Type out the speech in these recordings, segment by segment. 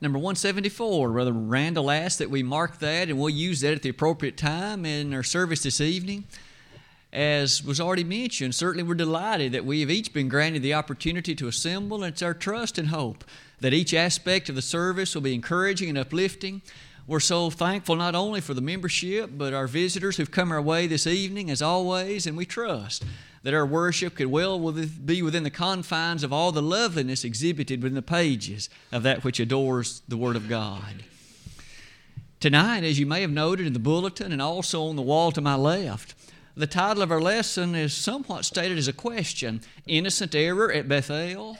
number 174. Brother Randall asked that we mark that, and we'll use that at the appropriate time in our service this evening. As was already mentioned, certainly we're delighted that we have each been granted the opportunity to assemble, and it's our trust and hope that each aspect of the service will be encouraging and uplifting. We're so thankful not only for the membership, but our visitors who've come our way this evening, as always, and we trust that our worship could well be within the confines of all the loveliness exhibited within the pages of that which adores the Word of God. Tonight, as you may have noted in the bulletin and also on the wall to my left, the title of our lesson is somewhat stated as a question Innocent Error at Bethel.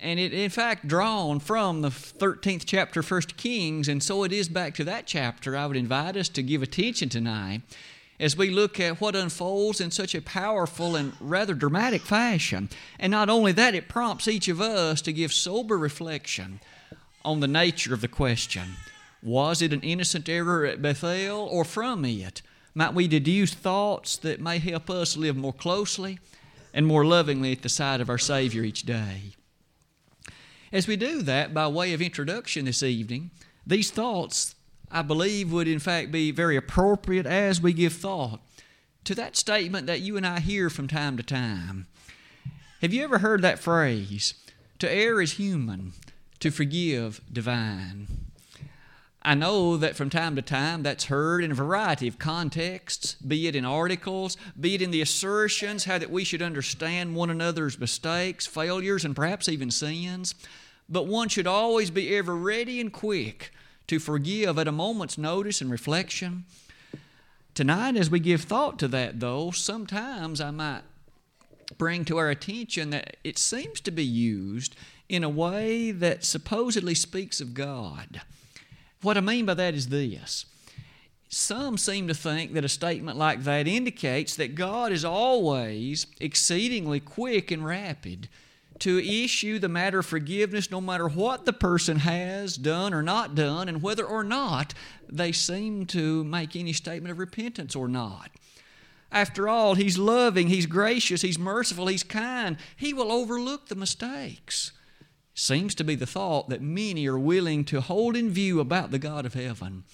And it, in fact, drawn from the 13th chapter of 1 Kings, and so it is back to that chapter I would invite us to give attention tonight as we look at what unfolds in such a powerful and rather dramatic fashion. And not only that, it prompts each of us to give sober reflection on the nature of the question Was it an innocent error at Bethel, or from it? Might we deduce thoughts that may help us live more closely and more lovingly at the side of our Savior each day? As we do that, by way of introduction this evening, these thoughts I believe would in fact be very appropriate as we give thought to that statement that you and I hear from time to time. Have you ever heard that phrase? To err is human, to forgive divine. I know that from time to time that's heard in a variety of contexts, be it in articles, be it in the assertions how that we should understand one another's mistakes, failures, and perhaps even sins. But one should always be ever ready and quick to forgive at a moment's notice and reflection. Tonight, as we give thought to that, though, sometimes I might bring to our attention that it seems to be used in a way that supposedly speaks of God. What I mean by that is this. Some seem to think that a statement like that indicates that God is always exceedingly quick and rapid to issue the matter of forgiveness no matter what the person has done or not done, and whether or not they seem to make any statement of repentance or not. After all, He's loving, He's gracious, He's merciful, He's kind. He will overlook the mistakes. Seems to be the thought that many are willing to hold in view about the God of heaven.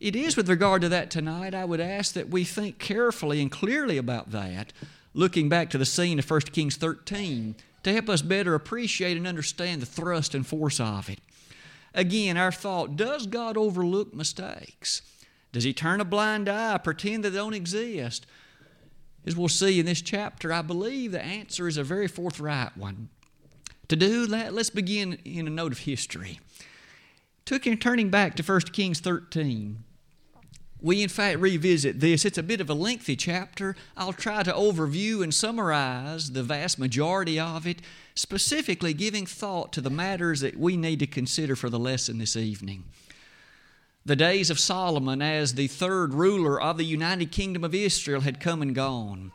It is with regard to that tonight, I would ask that we think carefully and clearly about that, looking back to the scene of 1 Kings 13 to help us better appreciate and understand the thrust and force of it. Again, our thought does God overlook mistakes? Does He turn a blind eye, pretend that they don't exist? As we'll see in this chapter, I believe the answer is a very forthright one. To do that, let's begin in a note of history. Took him turning back to 1 Kings 13 we in fact revisit this. It's a bit of a lengthy chapter. I'll try to overview and summarize the vast majority of it, specifically giving thought to the matters that we need to consider for the lesson this evening. The days of Solomon as the third ruler of the United Kingdom of Israel had come and gone.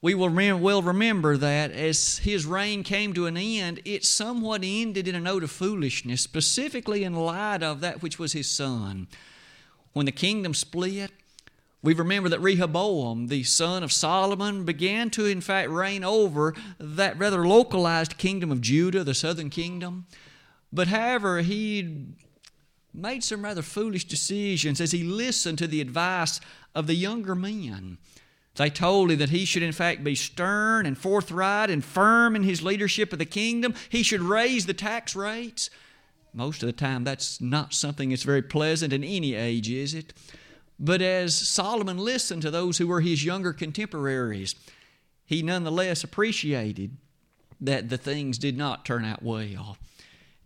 We will well remember that as his reign came to an end, it somewhat ended in a note of foolishness, specifically in light of that which was his son when the kingdom split, we remember that Rehoboam, the son of Solomon, began to, in fact, reign over that rather localized kingdom of Judah, the southern kingdom. But however, he made some rather foolish decisions as he listened to the advice of the younger men. They told him that he should, in fact, be stern and forthright and firm in his leadership of the kingdom. He should raise the tax rates. Most of the time, that's not something that's very pleasant in any age, is it? But as Solomon listened to those who were his younger contemporaries, he nonetheless appreciated that the things did not turn out well.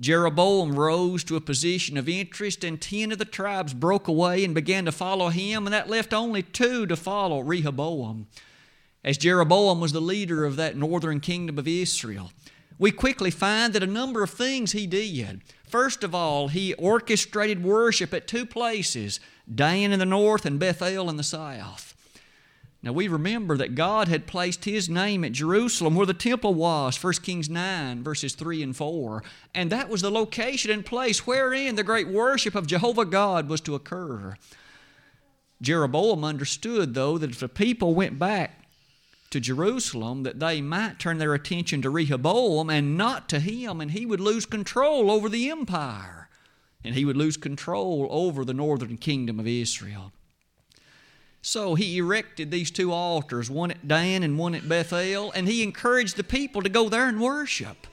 Jeroboam rose to a position of interest, and ten of the tribes broke away and began to follow him, and that left only two to follow Rehoboam. As Jeroboam was the leader of that northern kingdom of Israel, we quickly find that a number of things he did. First of all, he orchestrated worship at two places Dan in the north and Bethel in the south. Now we remember that God had placed His name at Jerusalem where the temple was, 1 Kings 9, verses 3 and 4. And that was the location and place wherein the great worship of Jehovah God was to occur. Jeroboam understood, though, that if the people went back to Jerusalem that they might turn their attention to Rehoboam and not to him, and he would lose control over the empire. and he would lose control over the northern kingdom of Israel. So he erected these two altars, one at Dan and one at Bethel, and he encouraged the people to go there and worship.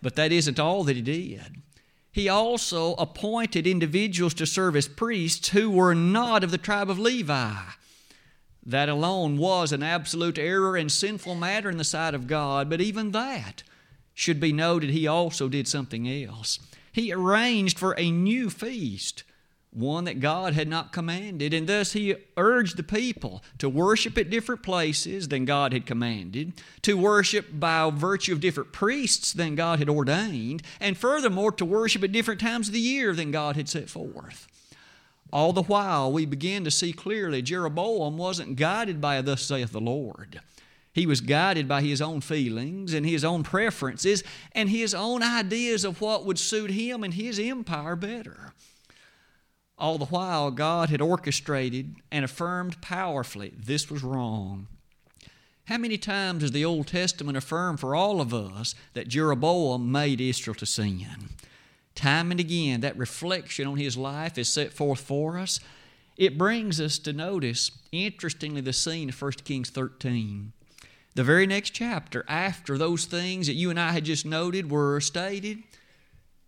But that isn't all that he did. He also appointed individuals to serve as priests who were not of the tribe of Levi. That alone was an absolute error and sinful matter in the sight of God, but even that should be noted. He also did something else. He arranged for a new feast, one that God had not commanded, and thus he urged the people to worship at different places than God had commanded, to worship by virtue of different priests than God had ordained, and furthermore to worship at different times of the year than God had set forth. All the while, we begin to see clearly Jeroboam wasn't guided by thus saith the Lord. He was guided by his own feelings and his own preferences and his own ideas of what would suit him and his empire better. All the while, God had orchestrated and affirmed powerfully this was wrong. How many times does the Old Testament affirm for all of us that Jeroboam made Israel to sin? Time and again, that reflection on his life is set forth for us. It brings us to notice, interestingly, the scene of 1 Kings 13. The very next chapter, after those things that you and I had just noted were stated,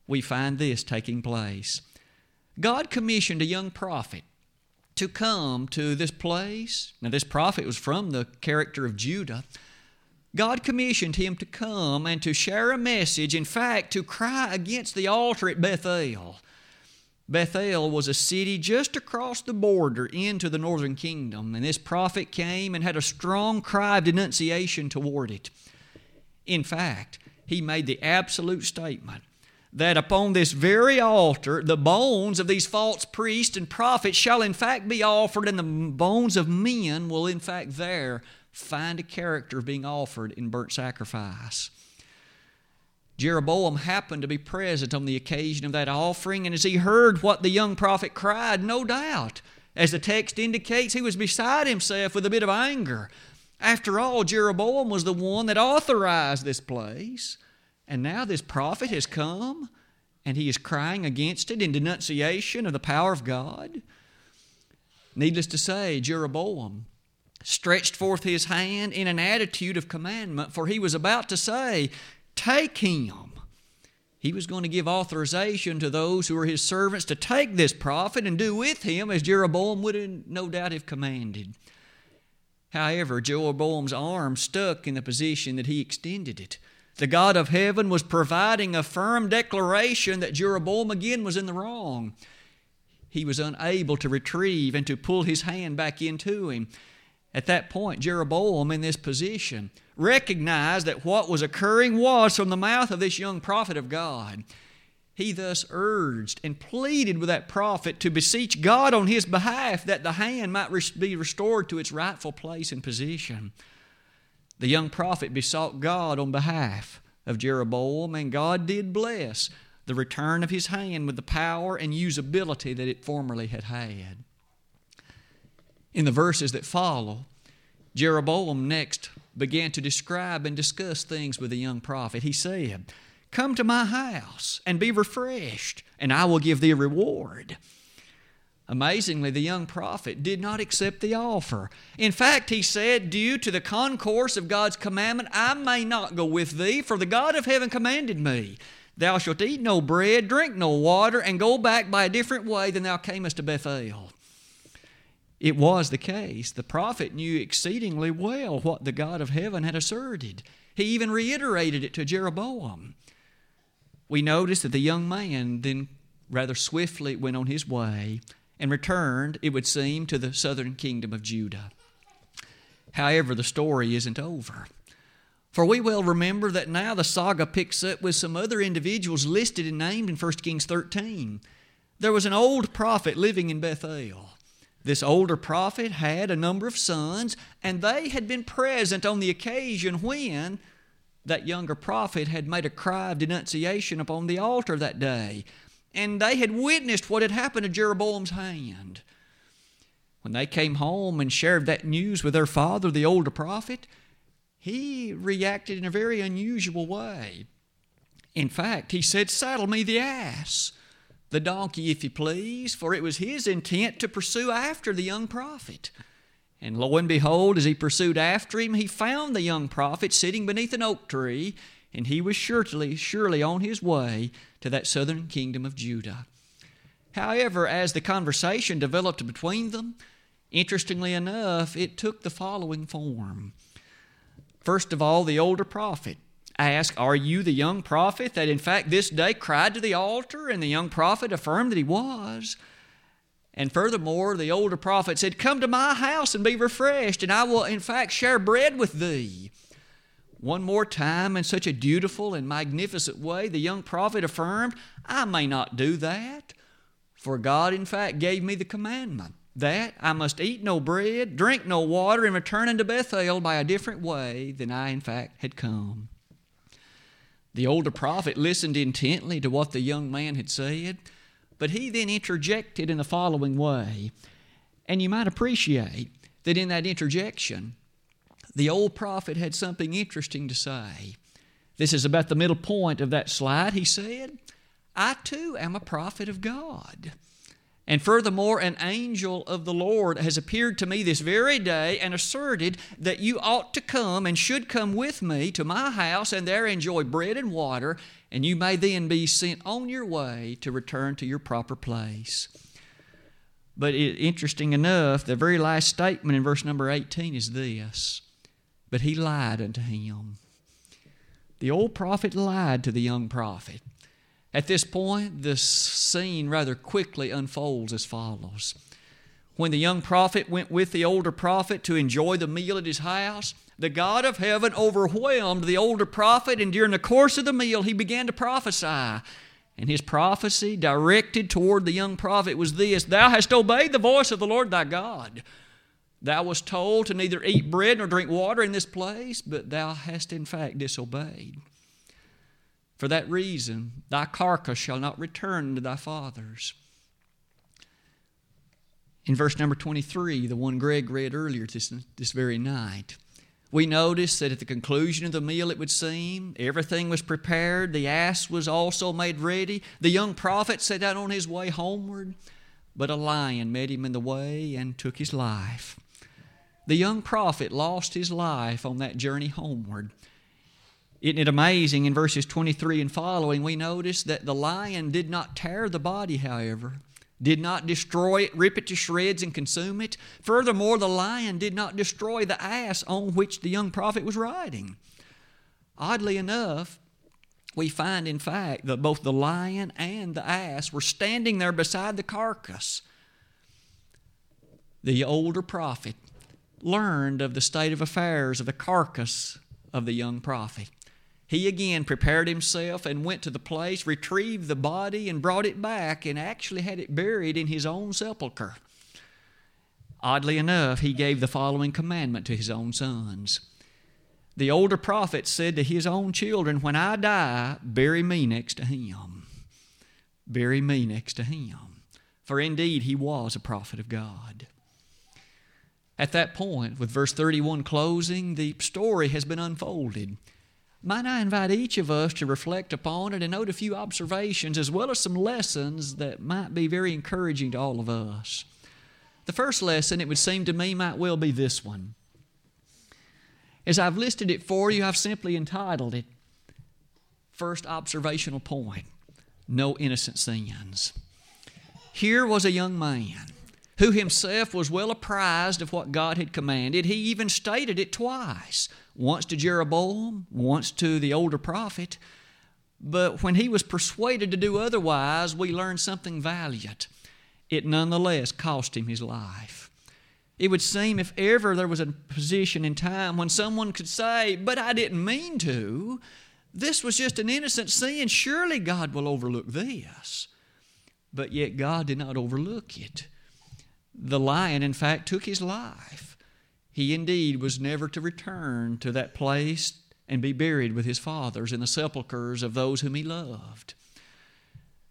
we find this taking place. God commissioned a young prophet to come to this place. Now, this prophet was from the character of Judah God commissioned him to come and to share a message, in fact, to cry against the altar at Bethel. Bethel was a city just across the border into the northern kingdom, and this prophet came and had a strong cry of denunciation toward it. In fact, he made the absolute statement that upon this very altar the bones of these false priests and prophets shall in fact be offered, and the bones of men will in fact there find a character being offered in burnt sacrifice. Jeroboam happened to be present on the occasion of that offering, and as he heard what the young prophet cried, no doubt, as the text indicates, he was beside himself with a bit of anger. After all, Jeroboam was the one that authorized this place, and now this prophet has come and he is crying against it in denunciation of the power of God. Needless to say, Jeroboam stretched forth his hand in an attitude of commandment, for he was about to say, Take him. He was going to give authorization to those who were his servants to take this prophet and do with him as Jeroboam would no doubt have commanded. However, Jeroboam's arm stuck in the position that he extended it. The God of heaven was providing a firm declaration that Jeroboam again was in the wrong. He was unable to retrieve and to pull his hand back into him. At that point, Jeroboam, in this position, recognized that what was occurring was from the mouth of this young prophet of God. He thus urged and pleaded with that prophet to beseech God on his behalf that the hand might be restored to its rightful place and position. The young prophet besought God on behalf of Jeroboam, and God did bless the return of his hand with the power and usability that it formerly had had. In the verses that follow, Jeroboam next began to describe and discuss things with the young prophet. He said, Come to my house and be refreshed, and I will give thee a reward. Amazingly, the young prophet did not accept the offer. In fact, he said, Due to the concourse of God's commandment, I may not go with thee, for the God of heaven commanded me, Thou shalt eat no bread, drink no water, and go back by a different way than thou camest to Bethel. It was the case. The prophet knew exceedingly well what the God of heaven had asserted. He even reiterated it to Jeroboam. We notice that the young man then rather swiftly went on his way and returned, it would seem, to the southern kingdom of Judah. However, the story isn't over. For we well remember that now the saga picks up with some other individuals listed and named in 1 Kings 13. There was an old prophet living in Bethel. This older prophet had a number of sons, and they had been present on the occasion when that younger prophet had made a cry of denunciation upon the altar that day. And they had witnessed what had happened to Jeroboam's hand. When they came home and shared that news with their father, the older prophet, he reacted in a very unusual way. In fact, he said, Saddle me the ass. The donkey, if you please, for it was his intent to pursue after the young prophet. And lo and behold, as he pursued after him, he found the young prophet sitting beneath an oak tree, and he was surely, surely on his way to that southern kingdom of Judah. However, as the conversation developed between them, interestingly enough, it took the following form. First of all, the older prophet asked, Are you the young prophet that in fact this day cried to the altar? And the young prophet affirmed that he was. And furthermore, the older prophet said, Come to my house and be refreshed, and I will in fact share bread with thee. One more time, in such a dutiful and magnificent way, the young prophet affirmed, I may not do that, for God in fact gave me the commandment that I must eat no bread, drink no water, and return unto Bethel by a different way than I in fact had come. The older prophet listened intently to what the young man had said, but he then interjected in the following way. And you might appreciate that in that interjection, the old prophet had something interesting to say. This is about the middle point of that slide. He said, I too am a prophet of God. And furthermore, an angel of the Lord has appeared to me this very day and asserted that you ought to come and should come with me to my house and there enjoy bread and water, and you may then be sent on your way to return to your proper place. But it, interesting enough, the very last statement in verse number 18 is this But he lied unto him. The old prophet lied to the young prophet. At this point, the scene rather quickly unfolds as follows. When the young prophet went with the older prophet to enjoy the meal at his house, the God of heaven overwhelmed the older prophet, and during the course of the meal, he began to prophesy. And his prophecy directed toward the young prophet was this Thou hast obeyed the voice of the Lord thy God. Thou wast told to neither eat bread nor drink water in this place, but thou hast in fact disobeyed. For that reason, thy carcass shall not return to thy fathers. In verse number 23, the one Greg read earlier this, this very night, we notice that at the conclusion of the meal, it would seem, everything was prepared. The ass was also made ready. The young prophet set out on his way homeward, but a lion met him in the way and took his life. The young prophet lost his life on that journey homeward. Isn't it amazing? In verses 23 and following, we notice that the lion did not tear the body, however, did not destroy it, rip it to shreds, and consume it. Furthermore, the lion did not destroy the ass on which the young prophet was riding. Oddly enough, we find, in fact, that both the lion and the ass were standing there beside the carcass. The older prophet learned of the state of affairs of the carcass of the young prophet. He again prepared himself and went to the place, retrieved the body, and brought it back, and actually had it buried in his own sepulchre. Oddly enough, he gave the following commandment to his own sons. The older prophet said to his own children, When I die, bury me next to him. Bury me next to him. For indeed, he was a prophet of God. At that point, with verse 31 closing, the story has been unfolded might I invite each of us to reflect upon it and note a few observations as well as some lessons that might be very encouraging to all of us. The first lesson, it would seem to me, might well be this one. As I've listed it for you, I've simply entitled it First Observational Point No Innocent Sins. Here was a young man who himself was well apprised of what God had commanded. He even stated it twice once to Jeroboam, once to the older prophet. But when he was persuaded to do otherwise, we learn something valiant. It nonetheless cost him his life. It would seem if ever there was a position in time when someone could say, But I didn't mean to, this was just an innocent sin, surely God will overlook this. But yet God did not overlook it. The lion, in fact, took his life. He indeed was never to return to that place and be buried with his fathers in the sepulchres of those whom he loved.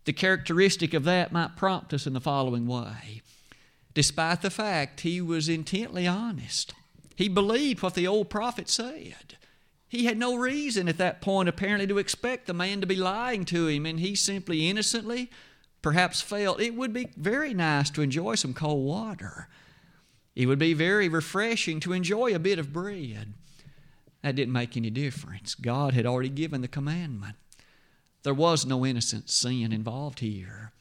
The characteristic of that might prompt us in the following way. Despite the fact he was intently honest, he believed what the old prophet said. He had no reason at that point, apparently, to expect the man to be lying to him, and he simply innocently perhaps felt it would be very nice to enjoy some cold water. It would be very refreshing to enjoy a bit of bread. That didn't make any difference. God had already given the commandment. There was no innocent sin involved here.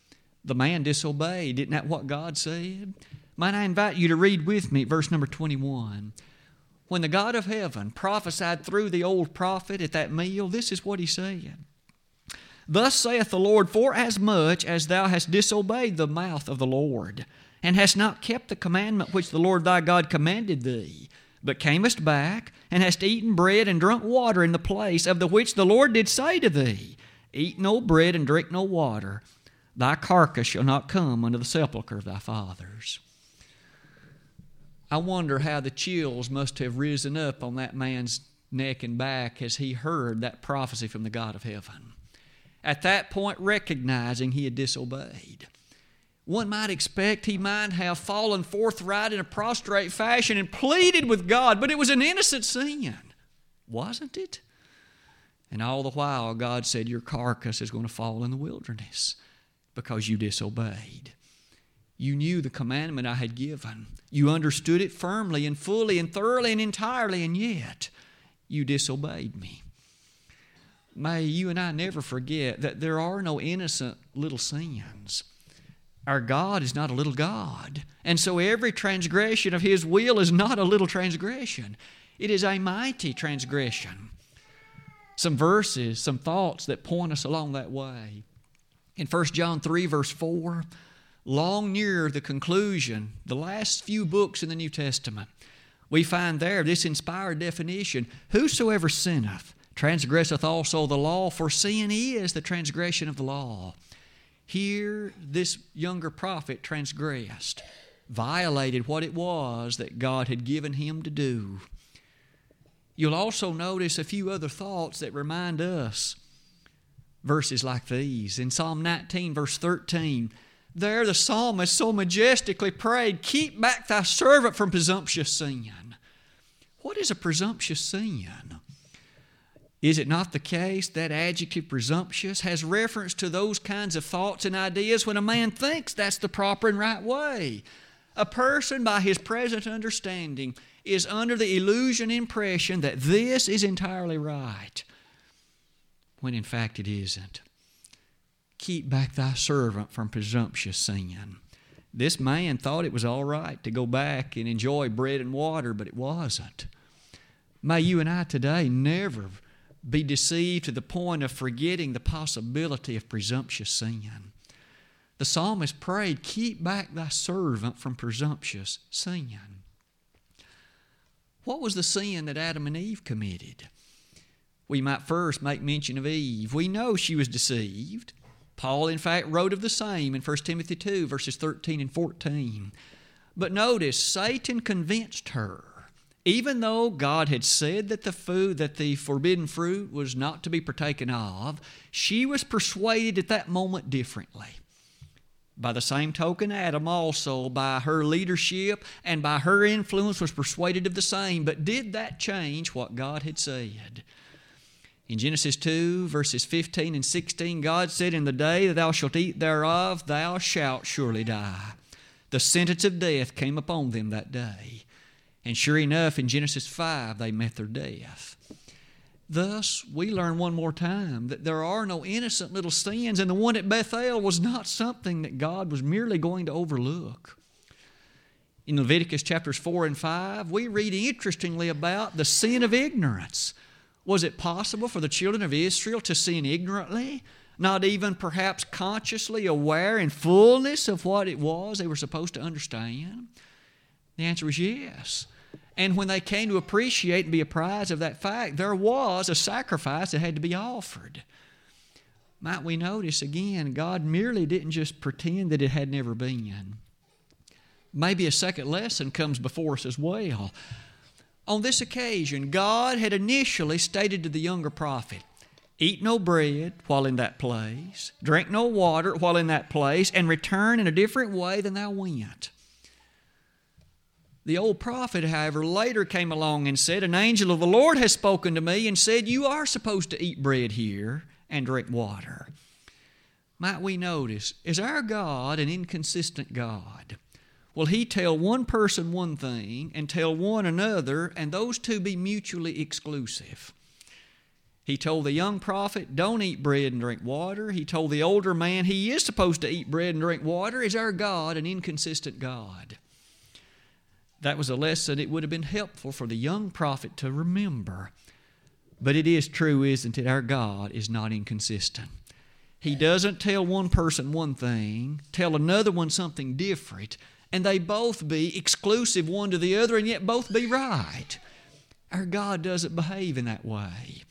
The man disobeyed. Isn't that what God said? Might I invite you to read with me verse number 21? When the God of heaven prophesied through the old prophet at that meal, this is what he said. Thus saith the Lord, For as much as thou hast disobeyed the mouth of the Lord, and hast not kept the commandment which the Lord thy God commanded thee, but camest back, and hast eaten bread and drunk water in the place of the which the Lord did say to thee, Eat no bread and drink no water, thy carcass shall not come unto the sepulchre of thy fathers. I wonder how the chills must have risen up on that man's neck and back as he heard that prophecy from the God of heaven. At that point, recognizing he had disobeyed. One might expect he might have fallen forthright in a prostrate fashion and pleaded with God, but it was an innocent sin, wasn't it? And all the while, God said, Your carcass is going to fall in the wilderness because you disobeyed. You knew the commandment I had given. You understood it firmly and fully and thoroughly and entirely, and yet you disobeyed me. May you and I never forget that there are no innocent little sins. Our God is not a little God. And so every transgression of His will is not a little transgression, it is a mighty transgression. Some verses, some thoughts that point us along that way. In 1 John 3, verse 4, long near the conclusion, the last few books in the New Testament, we find there this inspired definition Whosoever sinneth transgresseth also the law, for sin is the transgression of the law. Here, this younger prophet transgressed, violated what it was that God had given him to do. You'll also notice a few other thoughts that remind us verses like these. In Psalm 19, verse 13, there the psalmist so majestically prayed, Keep back thy servant from presumptuous sin. What is a presumptuous sin? Is it not the case that adjective presumptuous has reference to those kinds of thoughts and ideas when a man thinks that's the proper and right way? A person, by his present understanding, is under the illusion impression that this is entirely right, when in fact it isn't. Keep back thy servant from presumptuous sin. This man thought it was all right to go back and enjoy bread and water, but it wasn't. May you and I today never be deceived to the point of forgetting the possibility of presumptuous sin. The psalmist prayed, Keep back thy servant from presumptuous sin. What was the sin that Adam and Eve committed? We might first make mention of Eve. We know she was deceived. Paul, in fact, wrote of the same in 1 Timothy 2, verses 13 and 14. But notice, Satan convinced her even though God had said that the food, that the forbidden fruit was not to be partaken of, she was persuaded at that moment differently. By the same token, Adam also, by her leadership and by her influence, was persuaded of the same. But did that change what God had said? In Genesis 2, verses 15 and 16, God said, In the day that thou shalt eat thereof, thou shalt surely die. The sentence of death came upon them that day. And sure enough, in Genesis 5, they met their death. Thus, we learn one more time that there are no innocent little sins, and the one at Bethel was not something that God was merely going to overlook. In Leviticus chapters 4 and 5, we read interestingly about the sin of ignorance. Was it possible for the children of Israel to sin ignorantly, not even perhaps consciously aware in fullness of what it was they were supposed to understand? The answer was yes. And when they came to appreciate and be apprised of that fact, there was a sacrifice that had to be offered. Might we notice again, God merely didn't just pretend that it had never been. Maybe a second lesson comes before us as well. On this occasion, God had initially stated to the younger prophet, Eat no bread while in that place, drink no water while in that place, and return in a different way than thou went. The old prophet, however, later came along and said, An angel of the Lord has spoken to me and said, You are supposed to eat bread here and drink water. might we notice, is our God an inconsistent God? Will he tell one person one thing and tell one another, and those two be mutually exclusive? He told the young prophet, Don't eat bread and drink water. He told the older man, He is supposed to eat bread and drink water. Is our God an inconsistent God? That was a lesson it would have been helpful for the young prophet to remember. But it is true, isn't it? Our God is not inconsistent. He doesn't tell one person one thing, tell another one something different, and they both be exclusive one to the other and yet both be right. Our God doesn't behave in that way.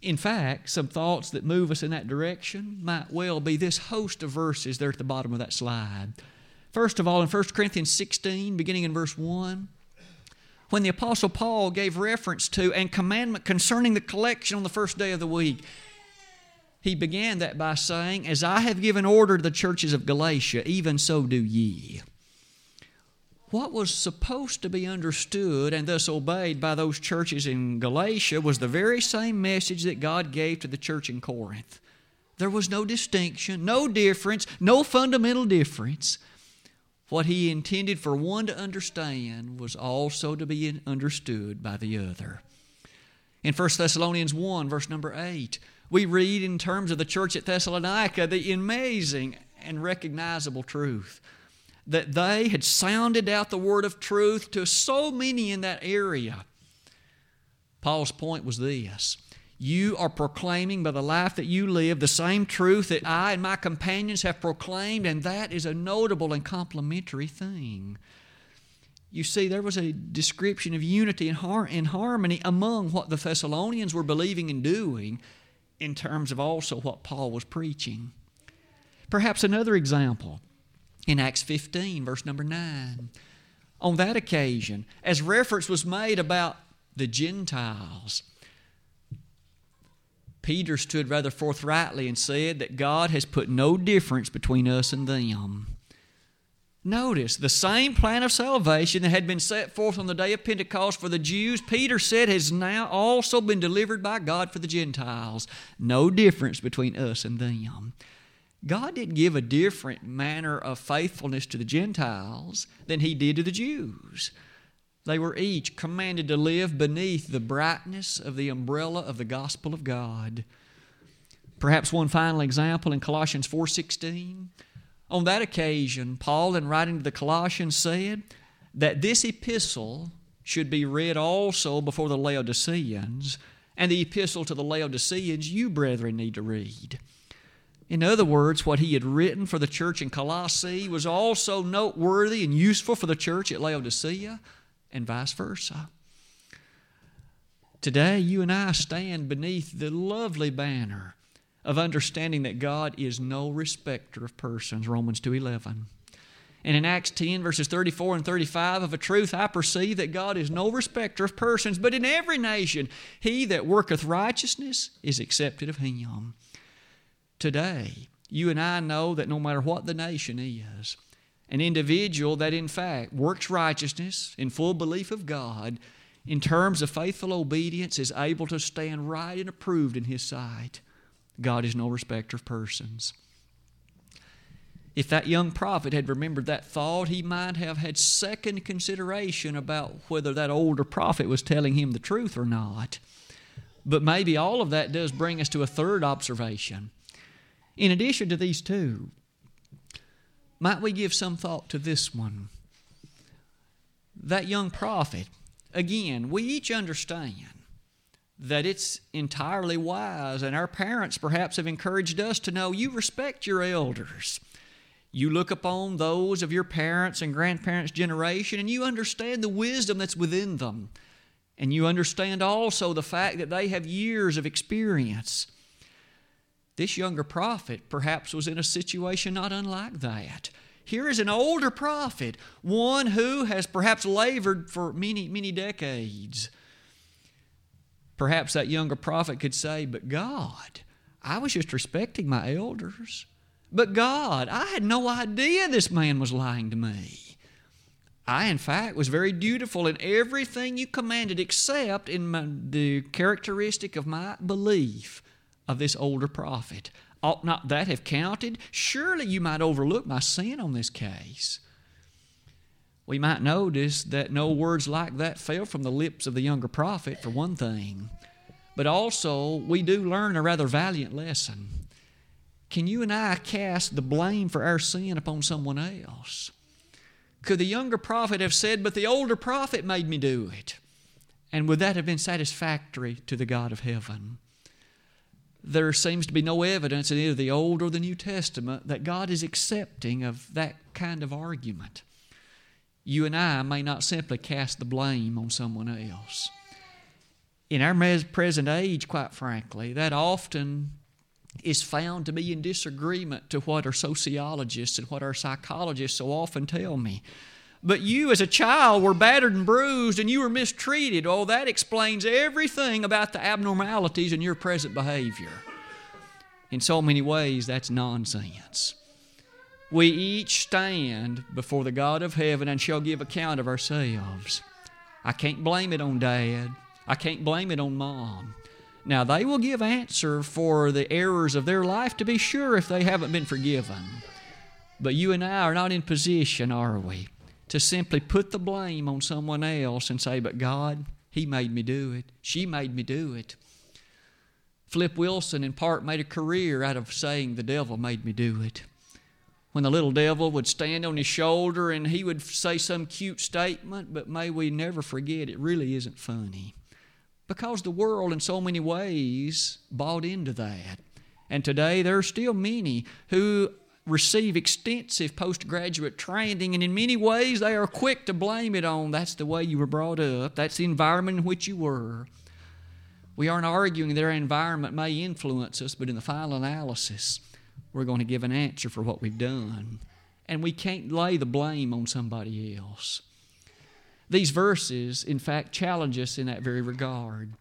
In fact, some thoughts that move us in that direction might well be this host of verses there at the bottom of that slide. First of all, in 1 Corinthians 16, beginning in verse 1, when the Apostle Paul gave reference to and commandment concerning the collection on the first day of the week, he began that by saying, As I have given order to the churches of Galatia, even so do ye what was supposed to be understood and thus obeyed by those churches in Galatia was the very same message that God gave to the church in Corinth. There was no distinction, no difference, no fundamental difference. What he intended for one to understand was also to be understood by the other. In 1 Thessalonians 1, verse number 8, we read in terms of the church at Thessalonica the amazing and recognizable truth that they had sounded out the word of truth to so many in that area. Paul's point was this You are proclaiming by the life that you live the same truth that I and my companions have proclaimed, and that is a notable and complimentary thing. You see, there was a description of unity and, har- and harmony among what the Thessalonians were believing and doing in terms of also what Paul was preaching. Perhaps another example in Acts 15, verse number 9. On that occasion, as reference was made about the Gentiles, Peter stood rather forthrightly and said that God has put no difference between us and them. Notice the same plan of salvation that had been set forth on the day of Pentecost for the Jews, Peter said, has now also been delivered by God for the Gentiles. No difference between us and them. God didn't give a different manner of faithfulness to the Gentiles than He did to the Jews. They were each commanded to live beneath the brightness of the umbrella of the gospel of God. Perhaps one final example in Colossians 4:16. On that occasion, Paul in writing to the Colossians said that this epistle should be read also before the Laodiceans, and the epistle to the Laodiceans you brethren need to read. In other words, what he had written for the church in Colossae was also noteworthy and useful for the church at Laodicea, and vice versa. Today, you and I stand beneath the lovely banner of understanding that God is no respecter of persons, Romans 2:11. And in Acts 10, verses 34 and 35, of a truth I perceive that God is no respecter of persons, but in every nation he that worketh righteousness is accepted of him today, you and I know that no matter what the nation is, an individual that in fact works righteousness in full belief of God, in terms of faithful obedience, is able to stand right and approved in His sight. God is no respecter of persons. If that young prophet had remembered that thought, he might have had second consideration about whether that older prophet was telling him the truth or not. But maybe all of that does bring us to a third observation in addition to these two, might we give some thought to this one? That young prophet, again, we each understand that it's entirely wise, and our parents perhaps have encouraged us to know you respect your elders. You look upon those of your parents' and grandparents' generation, and you understand the wisdom that's within them. And you understand also the fact that they have years of experience. This younger prophet perhaps was in a situation not unlike that. Here is an older prophet, one who has perhaps labored for many, many decades. Perhaps that younger prophet could say, But God, I was just respecting my elders. But God, I had no idea this man was lying to me. I, in fact, was very dutiful in everything you commanded except in my, the characteristic of my belief of this older prophet. Ought not that have counted? Surely you might overlook my sin on this case. We might notice that no words like that fell from the lips of the younger prophet, for one thing. But also, we do learn a rather valiant lesson. Can you and I cast the blame for our sin upon someone else? Could the younger prophet have said, But the older prophet made me do it? And would that have been satisfactory to the God of heaven? There seems to be no evidence in either the Old or the New Testament that God is accepting of that kind of argument. You and I may not simply cast the blame on someone else. In our present age, quite frankly, that often is found to be in disagreement to what our sociologists and what our psychologists so often tell me. But you, as a child, were battered and bruised and you were mistreated. Oh, that explains everything about the abnormalities in your present behavior. In so many ways, that's nonsense. We each stand before the God of heaven and shall give account of ourselves. I can't blame it on dad. I can't blame it on mom. Now, they will give answer for the errors of their life, to be sure, if they haven't been forgiven. But you and I are not in position, are we, to simply put the blame on someone else and say, But God, He made me do it. She made me do it. Flip Wilson, in part, made a career out of saying, The devil made me do it. When the little devil would stand on his shoulder and he would say some cute statement, but may we never forget, it really isn't funny because the world, in so many ways, bought into that. And today, there are still many who receive extensive postgraduate training, and in many ways, they are quick to blame it on that's the way you were brought up, that's the environment in which you were. We aren't arguing their environment may influence us, but in the final analysis, we're going to give an answer for what we've done. And we can't lay the blame on somebody else. These verses, in fact, challenge us in that very regard.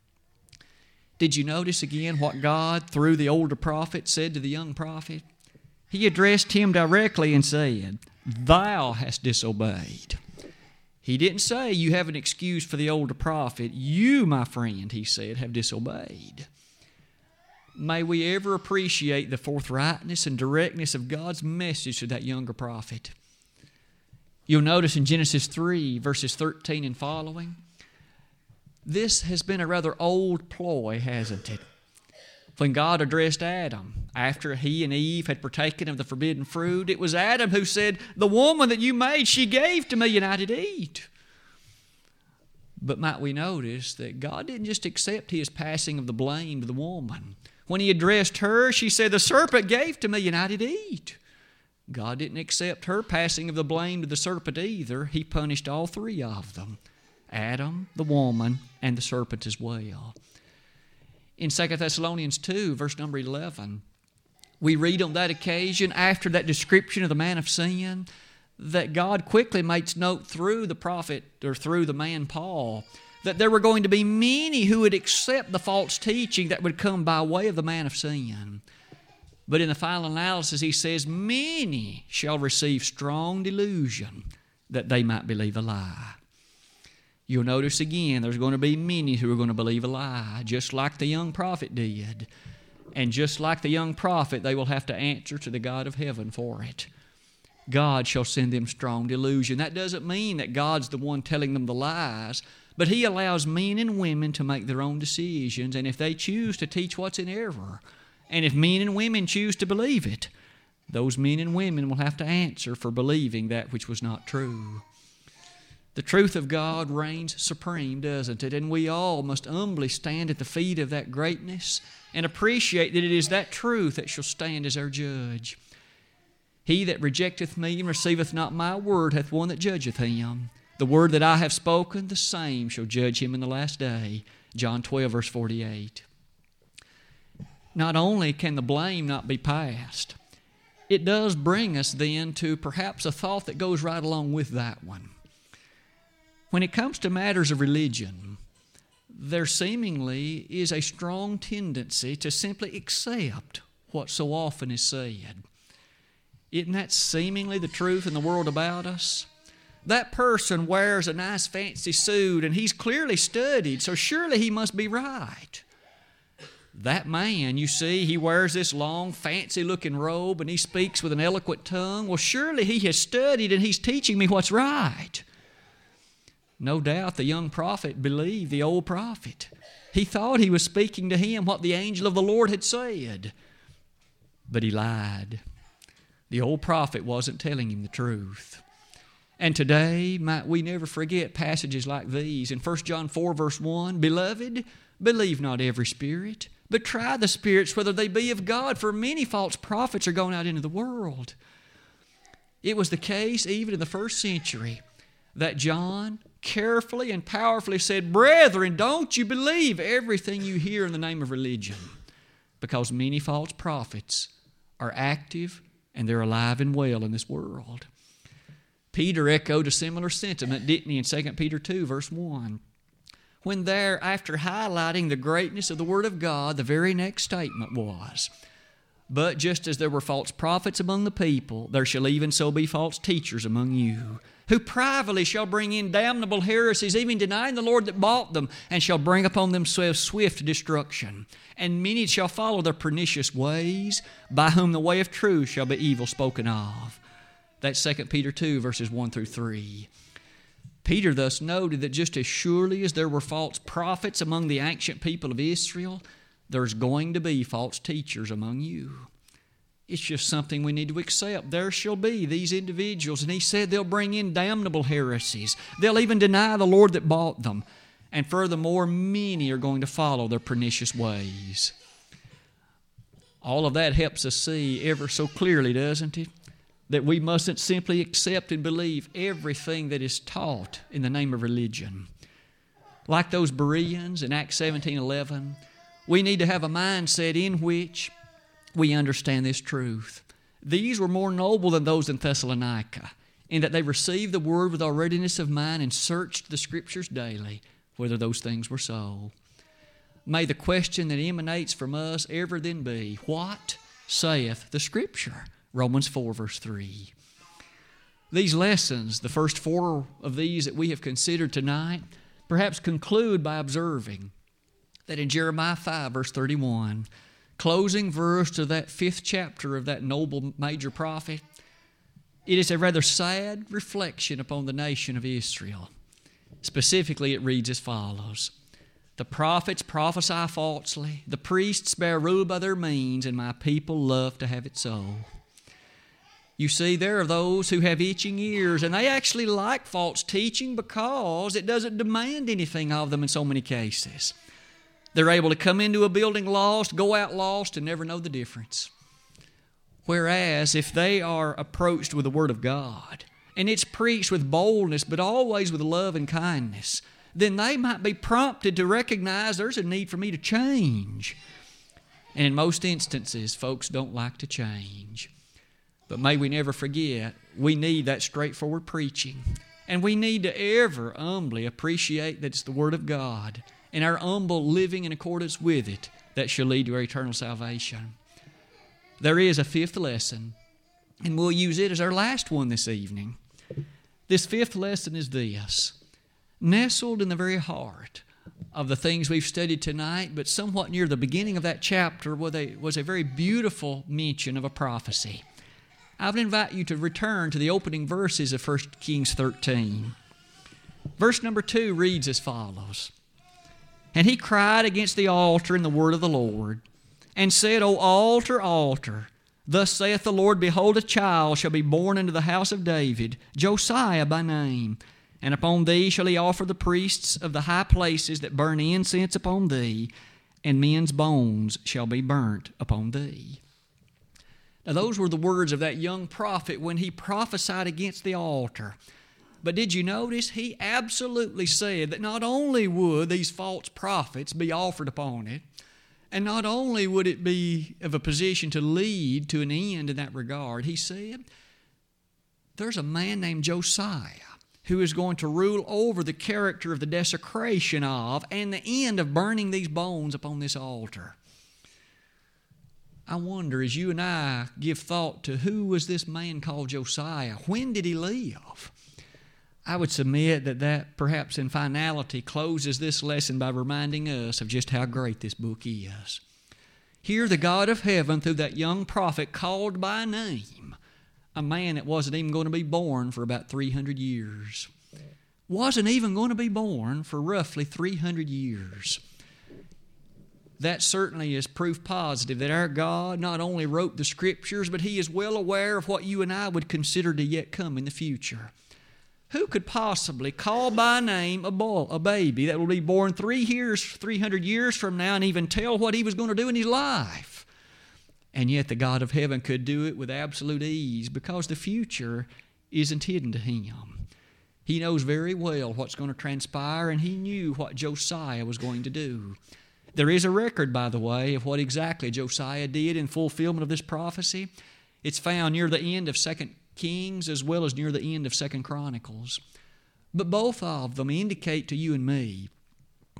Did you notice again what God, through the older prophet, said to the young prophet? He addressed him directly and said, Thou hast disobeyed. He didn't say you have an excuse for the older prophet. You, my friend, he said, have disobeyed. May we ever appreciate the forthrightness and directness of God's message to that younger prophet. You'll notice in Genesis 3, verses 13 and following, this has been a rather old ploy, hasn't it? When God addressed Adam after he and Eve had partaken of the forbidden fruit, it was Adam who said, The woman that you made, she gave to me, and I did eat. But might we notice that God didn't just accept his passing of the blame to the woman. When he addressed her, she said, The serpent gave to me, and I did eat. God didn't accept her passing of the blame to the serpent either. He punished all three of them Adam, the woman, and the serpent as well. In 2 Thessalonians 2, verse number 11, we read on that occasion, after that description of the man of sin, that God quickly makes note through the prophet or through the man Paul that there were going to be many who would accept the false teaching that would come by way of the man of sin. But in the final analysis, he says, Many shall receive strong delusion that they might believe a lie. You'll notice again, there's going to be many who are going to believe a lie, just like the young prophet did. And just like the young prophet, they will have to answer to the God of heaven for it. God shall send them strong delusion. That doesn't mean that God's the one telling them the lies, but He allows men and women to make their own decisions, and if they choose to teach what's in error, and if men and women choose to believe it, those men and women will have to answer for believing that which was not true. The truth of God reigns supreme, doesn't it? And we all must humbly stand at the feet of that greatness and appreciate that it is that truth that shall stand as our judge. He that rejecteth me and receiveth not my word hath one that judgeth him. The word that I have spoken, the same shall judge him in the last day. John 12, verse 48 not only can the blame not be passed, it does bring us then to perhaps a thought that goes right along with that one. When it comes to matters of religion, there seemingly is a strong tendency to simply accept what so often is said. Isn't that seemingly the truth in the world about us? That person wears a nice fancy suit and he's clearly studied, so surely he must be right. that man, you see, he wears this long, fancy looking robe and he speaks with an eloquent tongue. Well, surely he has studied and he's teaching me what's right. No doubt the young prophet believed the old prophet. He thought he was speaking to him what the angel of the Lord had said, but he lied. The old prophet wasn't telling him the truth. And today, might we never forget passages like these. In 1 John 4, verse 1 Beloved, believe not every spirit, but try the spirits whether they be of God, for many false prophets are going out into the world. It was the case even in the first century that John carefully and powerfully said, Brethren, don't you believe everything you hear in the name of religion, because many false prophets are active and they're alive and well in this world. Peter echoed a similar sentiment, didn't he, in 2 Peter 2, verse 1? When there, after highlighting the greatness of the Word of God, the very next statement was, But just as there were false prophets among the people, there shall even so be false teachers among you, who privately shall bring in damnable heresies, even denying the Lord that bought them, and shall bring upon themselves swift destruction. And many shall follow their pernicious ways, by whom the way of truth shall be evil spoken of. That's 2 Peter 2, verses 1 through 3. Peter thus noted that just as surely as there were false prophets among the ancient people of Israel, there's going to be false teachers among you. It's just something we need to accept. There shall be these individuals. And he said they'll bring in damnable heresies. They'll even deny the Lord that bought them. And furthermore, many are going to follow their pernicious ways. All of that helps us see ever so clearly, doesn't it? that we mustn't simply accept and believe everything that is taught in the name of religion. Like those Bereans in Acts 17 11, we need to have a mindset in which we understand this truth. These were more noble than those in Thessalonica, in that they received the word with all readiness of mind and searched the scriptures daily whether those things were so. May the question that emanates from us ever then be, What saith the Scripture? Romans 4, verse 3. These lessons, the first four of these that we have considered tonight, perhaps conclude by observing that in Jeremiah 5, verse 31, closing verse to that fifth chapter of that noble major prophet, it is a rather sad reflection upon the nation of Israel. Specifically, it reads as follows The prophets prophesy falsely, the priests bear rule by their means, and my people love to have it so. You see, there are those who have itching ears, and they actually like false teaching because it doesn't demand anything of them in so many cases. They're able to come into a building lost, go out lost, and never know the difference. Whereas, if they are approached with the Word of God, and it's preached with boldness, but always with love and kindness, then they might be prompted to recognize there's a need for me to change. And in most instances, folks don't like to change. But may we never forget, we need that straightforward preaching. And we need to ever humbly appreciate that it's the Word of God and our humble living in accordance with it that shall lead to our eternal salvation. There is a fifth lesson, and we'll use it as our last one this evening. This fifth lesson is this nestled in the very heart of the things we've studied tonight, but somewhat near the beginning of that chapter was a, was a very beautiful mention of a prophecy. I would invite you to return to the opening verses of 1 Kings 13. Verse number 2 reads as follows And he cried against the altar in the word of the Lord, and said, O altar, altar, thus saith the Lord, Behold, a child shall be born into the house of David, Josiah by name. And upon thee shall he offer the priests of the high places that burn incense upon thee, and men's bones shall be burnt upon thee. Now, those were the words of that young prophet when he prophesied against the altar. But did you notice? He absolutely said that not only would these false prophets be offered upon it, and not only would it be of a position to lead to an end in that regard, he said, there's a man named Josiah who is going to rule over the character of the desecration of and the end of burning these bones upon this altar. I wonder as you and I give thought to who was this man called Josiah? When did he live? I would submit that that perhaps in finality closes this lesson by reminding us of just how great this book is. Here, the God of heaven, through that young prophet, called by name a man that wasn't even going to be born for about 300 years. Wasn't even going to be born for roughly 300 years. That certainly is proof positive that our God not only wrote the Scriptures, but He is well aware of what you and I would consider to yet come in the future. Who could possibly call by name a boy, a baby that will be born three years, 300 years from now, and even tell what he was going to do in his life? And yet the God of heaven could do it with absolute ease because the future isn't hidden to him. He knows very well what's going to transpire, and he knew what Josiah was going to do. There is a record, by the way, of what exactly Josiah did in fulfillment of this prophecy. It's found near the end of Second Kings as well as near the end of Second Chronicles. But both of them indicate to you and me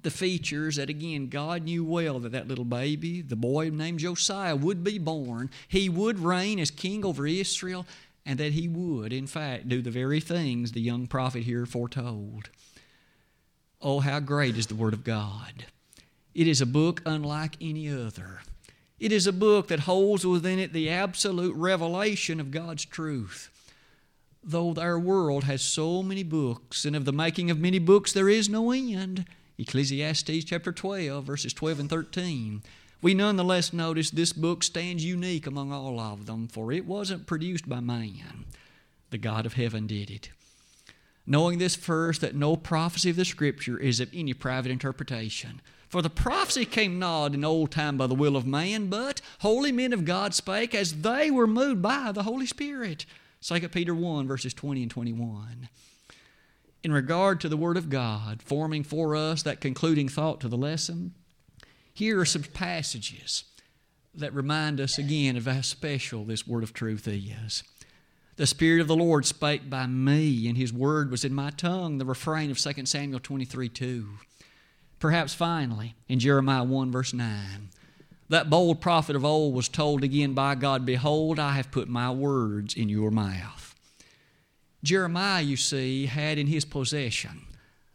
the features that, again, God knew well that that little baby, the boy named Josiah, would be born. He would reign as king over Israel, and that he would, in fact, do the very things the young prophet here foretold. Oh, how great is the Word of God! It is a book unlike any other. It is a book that holds within it the absolute revelation of God's truth. Though our world has so many books, and of the making of many books there is no end. Ecclesiastes chapter 12, verses 12 and 13. We nonetheless notice this book stands unique among all of them, for it wasn't produced by man. The God of heaven did it. Knowing this first, that no prophecy of the Scripture is of any private interpretation. For the prophecy came not in old time by the will of man, but holy men of God spake as they were moved by the Holy Spirit. 2 Peter 1, verses 20 and 21. In regard to the Word of God, forming for us that concluding thought to the lesson, here are some passages that remind us again of how special this Word of truth is. The Spirit of the Lord spake by me, and His Word was in my tongue, the refrain of 2 Samuel 23 2. Perhaps finally, in Jeremiah 1, verse 9, that bold prophet of old was told again by God, Behold, I have put my words in your mouth. Jeremiah, you see, had in his possession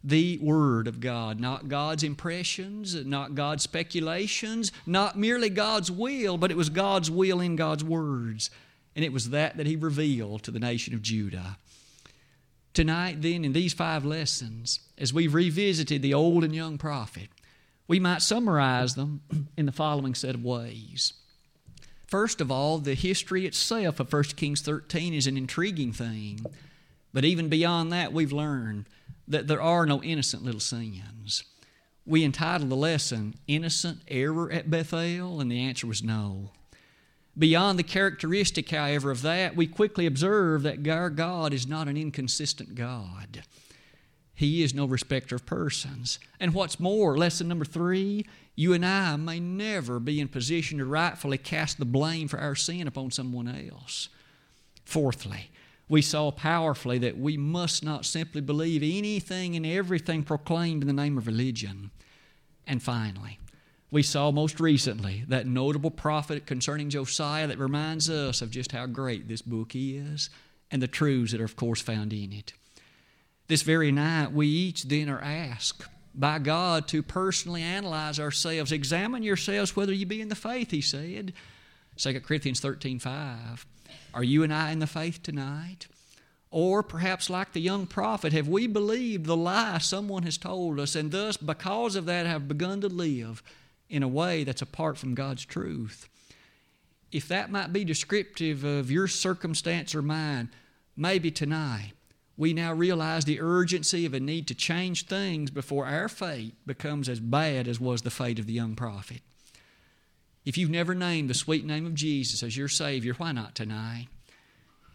the Word of God, not God's impressions, not God's speculations, not merely God's will, but it was God's will in God's words. And it was that that he revealed to the nation of Judah. Tonight, then, in these five lessons, as we've revisited the old and young prophet, we might summarize them in the following set of ways. First of all, the history itself of 1 Kings 13 is an intriguing thing. But even beyond that, we've learned that there are no innocent little sins. We entitled the lesson, Innocent Error at Bethel, and the answer was no. Beyond the characteristic, however, of that, we quickly observe that our God is not an inconsistent God. He is no respecter of persons. And what's more, lesson number three, you and I may never be in position to rightfully cast the blame for our sin upon someone else. Fourthly, we saw powerfully that we must not simply believe anything and everything proclaimed in the name of religion. And finally, we saw most recently that notable prophet concerning Josiah that reminds us of just how great this book is and the truths that are, of course, found in it. This very night, we each then are asked by God to personally analyze ourselves. Examine yourselves whether you be in the faith, he said. 2 Corinthians 13 5. Are you and I in the faith tonight? Or perhaps, like the young prophet, have we believed the lie someone has told us and thus, because of that, have begun to live in a way that's apart from God's truth. If that might be descriptive of your circumstance or mine, maybe tonight we now realize the urgency of a need to change things before our fate becomes as bad as was the fate of the young prophet. If you've never named the sweet name of Jesus as your Savior, why not tonight?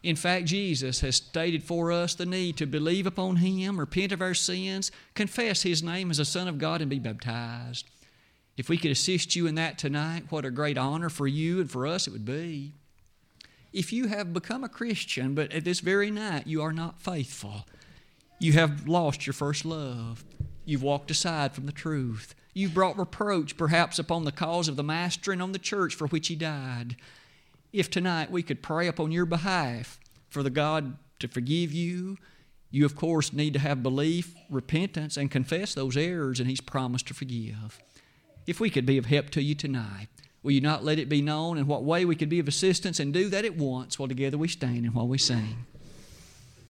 In fact, Jesus has stated for us the need to believe upon Him, repent of our sins, confess His name as a Son of God, and be baptized. If we could assist you in that tonight, what a great honor for you and for us it would be. If you have become a Christian, but at this very night you are not faithful, you have lost your first love, you've walked aside from the truth, you've brought reproach perhaps upon the cause of the Master and on the church for which He died. If tonight we could pray upon your behalf for the God to forgive you, you of course need to have belief, repentance, and confess those errors, and He's promised to forgive. If we could be of help to you tonight, Will you not let it be known in what way we could be of assistance and do that at once while together we stand and while we sing?